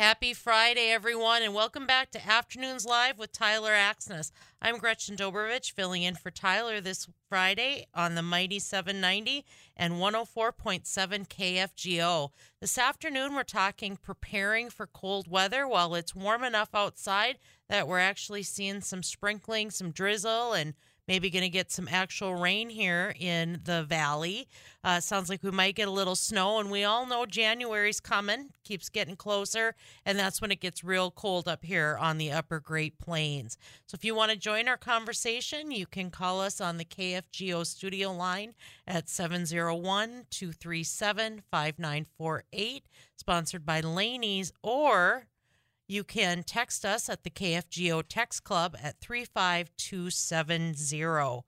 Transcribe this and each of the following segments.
Happy Friday, everyone, and welcome back to Afternoons Live with Tyler Axness. I'm Gretchen Dobervich, filling in for Tyler this Friday on the Mighty 790 and 104.7 KFGO. This afternoon, we're talking preparing for cold weather while it's warm enough outside that we're actually seeing some sprinkling, some drizzle, and maybe going to get some actual rain here in the valley. Uh, sounds like we might get a little snow, and we all know January's coming, keeps getting closer, and that's when it gets real cold up here on the upper Great Plains. So if you want to join our conversation, you can call us on the KFGO studio line at 701 237 5948, sponsored by Laney's, or you can text us at the KFGO Text Club at 35270.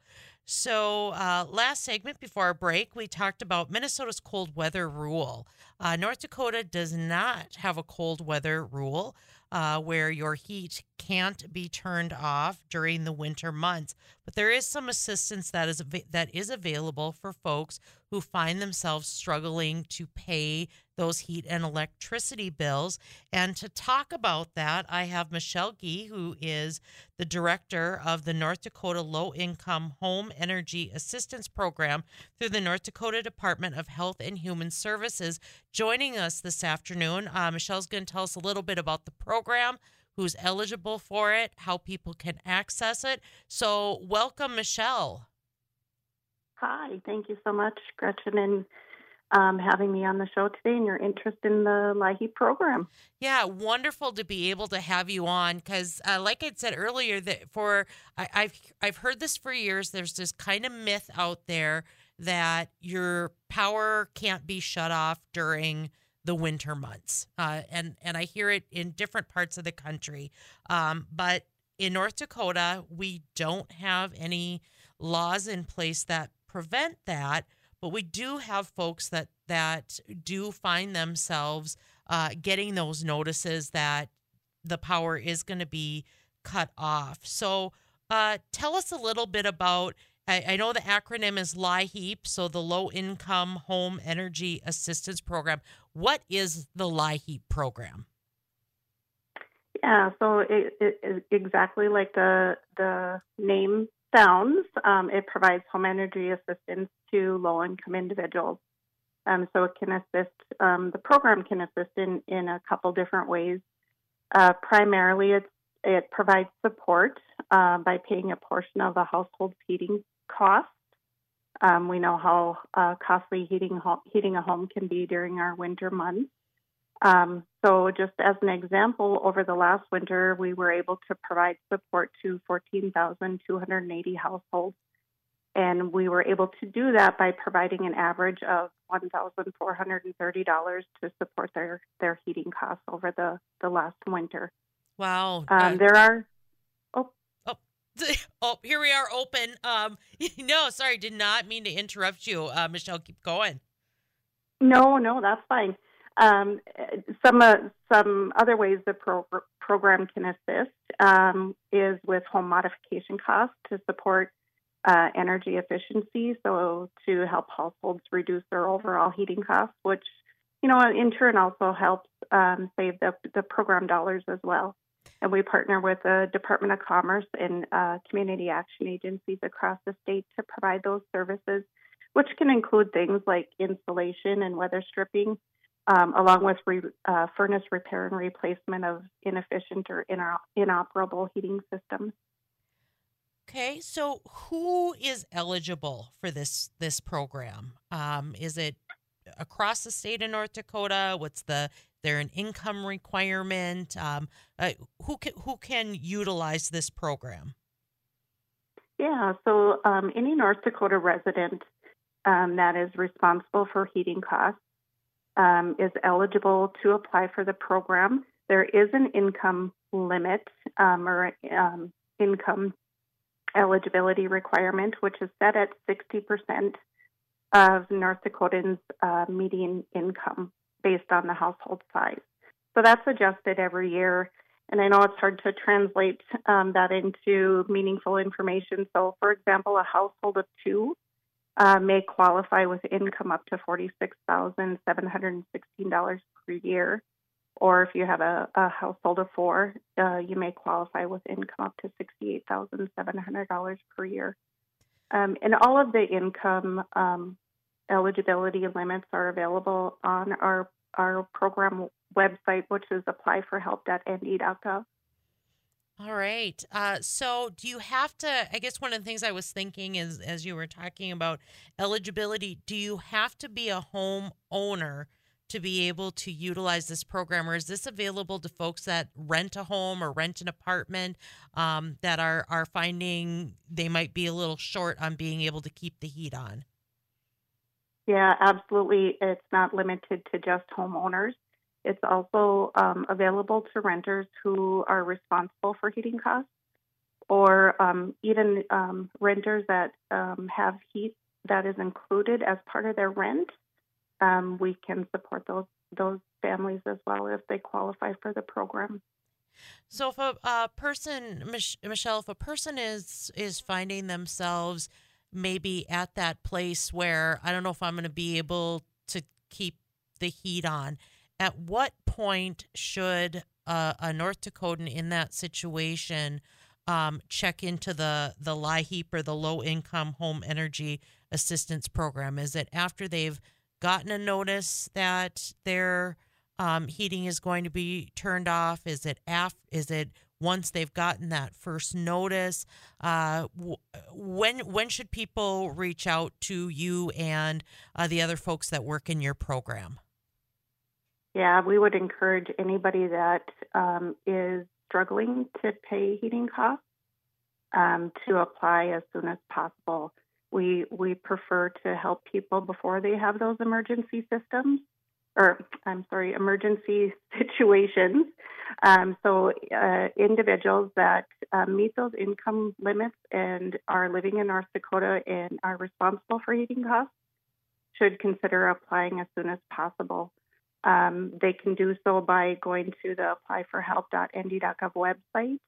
So, uh, last segment before our break, we talked about Minnesota's cold weather rule. Uh, North Dakota does not have a cold weather rule uh, where your heat can't be turned off during the winter months, but there is some assistance that is that is available for folks who find themselves struggling to pay those heat and electricity bills. And to talk about that, I have Michelle Gee, who is the director of the North Dakota Low Income Home Energy Assistance Program through the North Dakota Department of Health and Human Services, joining us this afternoon. Uh, Michelle's going to tell us a little bit about the program. Who's eligible for it, how people can access it. So, welcome, Michelle. Hi, thank you so much, Gretchen, and um, having me on the show today and your interest in the LIHEAP program. Yeah, wonderful to be able to have you on because, uh, like I said earlier, that for I, I've I've heard this for years. There's this kind of myth out there that your power can't be shut off during the winter months, uh, and and I hear it in different parts of the country. Um, but in North Dakota, we don't have any laws in place that prevent that but we do have folks that that do find themselves uh, getting those notices that the power is going to be cut off. So, uh, tell us a little bit about. I, I know the acronym is LIHEAP, so the Low Income Home Energy Assistance Program. What is the LIHEAP program? Yeah, so exactly like the the name sounds, um, it provides home energy assistance to low income individuals. Um, so it can assist, um, the program can assist in, in a couple different ways. Uh, primarily, it provides support uh, by paying a portion of a household's heating cost. Um, we know how uh, costly heating, heating a home can be during our winter months. Um, so, just as an example, over the last winter, we were able to provide support to 14,280 households. And we were able to do that by providing an average of $1,430 to support their, their heating costs over the, the last winter. Wow. Um, there are. Oh, here we are open. Um, no, sorry, did not mean to interrupt you. Uh, Michelle, keep going. No, no, that's fine. Um, some uh, some other ways the pro- program can assist um, is with home modification costs to support uh, energy efficiency, so to help households reduce their overall heating costs, which you know in turn also helps um, save the the program dollars as well. And we partner with the Department of Commerce and uh, community action agencies across the state to provide those services, which can include things like insulation and weather stripping um, along with re, uh, furnace repair and replacement of inefficient or inoperable heating systems. Okay, so who is eligible for this this program? Um, is it across the state of North Dakota? What's the there an income requirement? Um, uh, who can who can utilize this program? Yeah, so um, any North Dakota resident um, that is responsible for heating costs um, is eligible to apply for the program. There is an income limit um, or um, income eligibility requirement, which is set at 60% of North Dakotans' uh, median income based on the household size. So that's adjusted every year. And I know it's hard to translate um, that into meaningful information. So, for example, a household of two uh, may qualify with income up to $46,716 per year, or if you have a, a household of four, uh, you may qualify with income up to $68,700 per year. Um, and all of the income um, eligibility limits are available on our, our program website, which is applyforhelp.nd.gov. All right. Uh, so, do you have to? I guess one of the things I was thinking is, as you were talking about eligibility, do you have to be a home owner to be able to utilize this program, or is this available to folks that rent a home or rent an apartment um, that are are finding they might be a little short on being able to keep the heat on? Yeah, absolutely. It's not limited to just homeowners. It's also um, available to renters who are responsible for heating costs, or um, even um, renters that um, have heat that is included as part of their rent. Um, we can support those those families as well if they qualify for the program. So, if a, a person, Mich- Michelle, if a person is is finding themselves maybe at that place where I don't know if I'm going to be able to keep the heat on at what point should uh, a North Dakotan in that situation um, check into the the LIHEAP or the Low Income Home Energy Assistance Program? Is it after they've gotten a notice that their um, heating is going to be turned off? Is it af- Is it once they've gotten that first notice? Uh, when when should people reach out to you and uh, the other folks that work in your program? Yeah, we would encourage anybody that um, is struggling to pay heating costs um, to apply as soon as possible. We we prefer to help people before they have those emergency systems, or I'm sorry, emergency situations. Um, so uh, individuals that uh, meet those income limits and are living in North Dakota and are responsible for heating costs should consider applying as soon as possible. Um, they can do so by going to the applyforhelp.nd.gov website.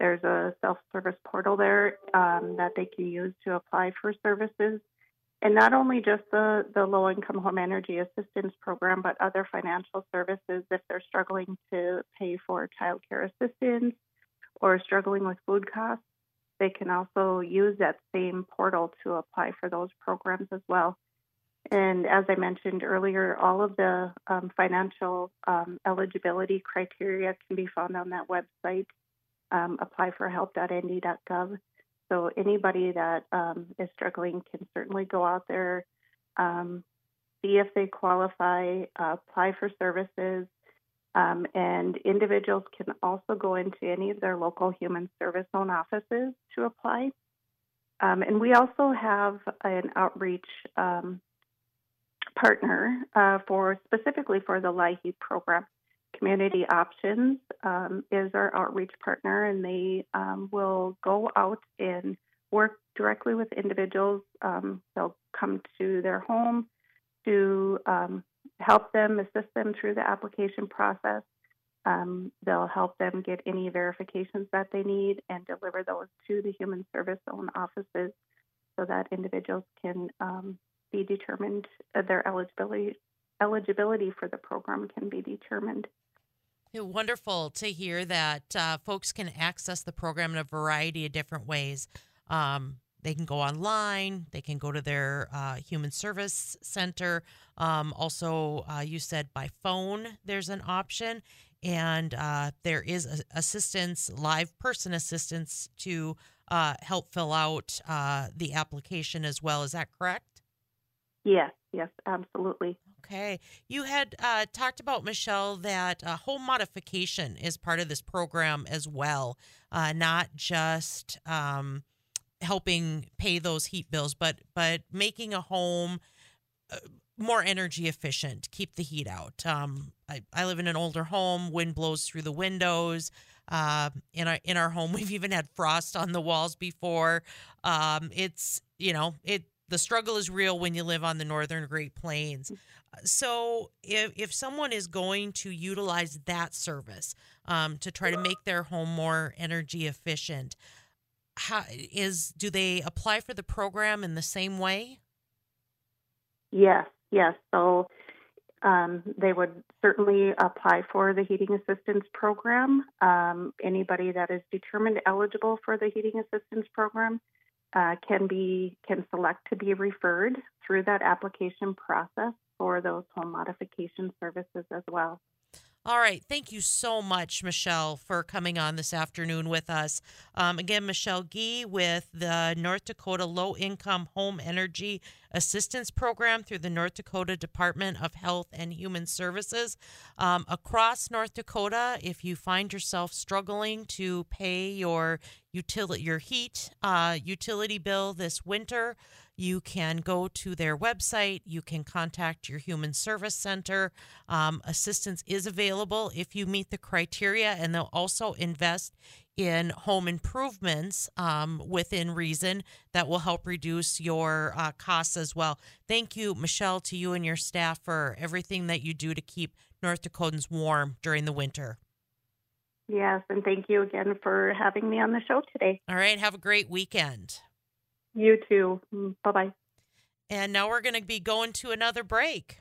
There's a self service portal there um, that they can use to apply for services. And not only just the, the low income home energy assistance program, but other financial services if they're struggling to pay for child care assistance or struggling with food costs. They can also use that same portal to apply for those programs as well. And as I mentioned earlier, all of the um, financial um, eligibility criteria can be found on that website, um, applyforhelp.nd.gov. So anybody that um, is struggling can certainly go out there, um, see if they qualify, uh, apply for services, um, and individuals can also go into any of their local human service zone offices to apply. and we also have an outreach um, partner uh, for specifically for the LIHEAP program. Community Options um, is our outreach partner, and they um, will go out and work directly with individuals. Um, they'll come to their home to um, help them, assist them through the application process. Um, they'll help them get any verifications that they need and deliver those to the Human Service Zone offices so that individuals can um, be determined, uh, their eligibility eligibility for the program can be determined. Wonderful to hear that uh, folks can access the program in a variety of different ways. Um, they can go online, they can go to their uh, human service center. Um, also, uh, you said by phone, there's an option, and uh, there is assistance, live person assistance to uh, help fill out uh, the application as well. Is that correct? Yes, yes, absolutely. Okay. You had uh, talked about, Michelle, that uh, home modification is part of this program as well, uh, not just um, helping pay those heat bills, but but making a home uh, more energy efficient, keep the heat out. Um, I, I live in an older home, wind blows through the windows. Uh, in our in our home, we've even had frost on the walls before. Um, it's you know it the struggle is real when you live on the northern Great Plains. Mm. So, if, if someone is going to utilize that service um, to try to make their home more energy efficient, how is do they apply for the program in the same way? Yes, yes. So, um, they would certainly apply for the heating assistance program. Um, anybody that is determined eligible for the heating assistance program uh, can be can select to be referred through that application process for those home modification services as well. All right. Thank you so much, Michelle, for coming on this afternoon with us. Um, again, Michelle Gee with the North Dakota Low Income Home Energy Assistance Program through the North Dakota Department of Health and Human Services. Um, across North Dakota, if you find yourself struggling to pay your utility, your heat uh, utility bill this winter, you can go to their website. You can contact your Human Service Center. Um, assistance is available if you meet the criteria, and they'll also invest in home improvements um, within reason that will help reduce your uh, costs as well. Thank you, Michelle, to you and your staff for everything that you do to keep North Dakotans warm during the winter. Yes, and thank you again for having me on the show today. All right, have a great weekend. You too. Bye bye. And now we're going to be going to another break.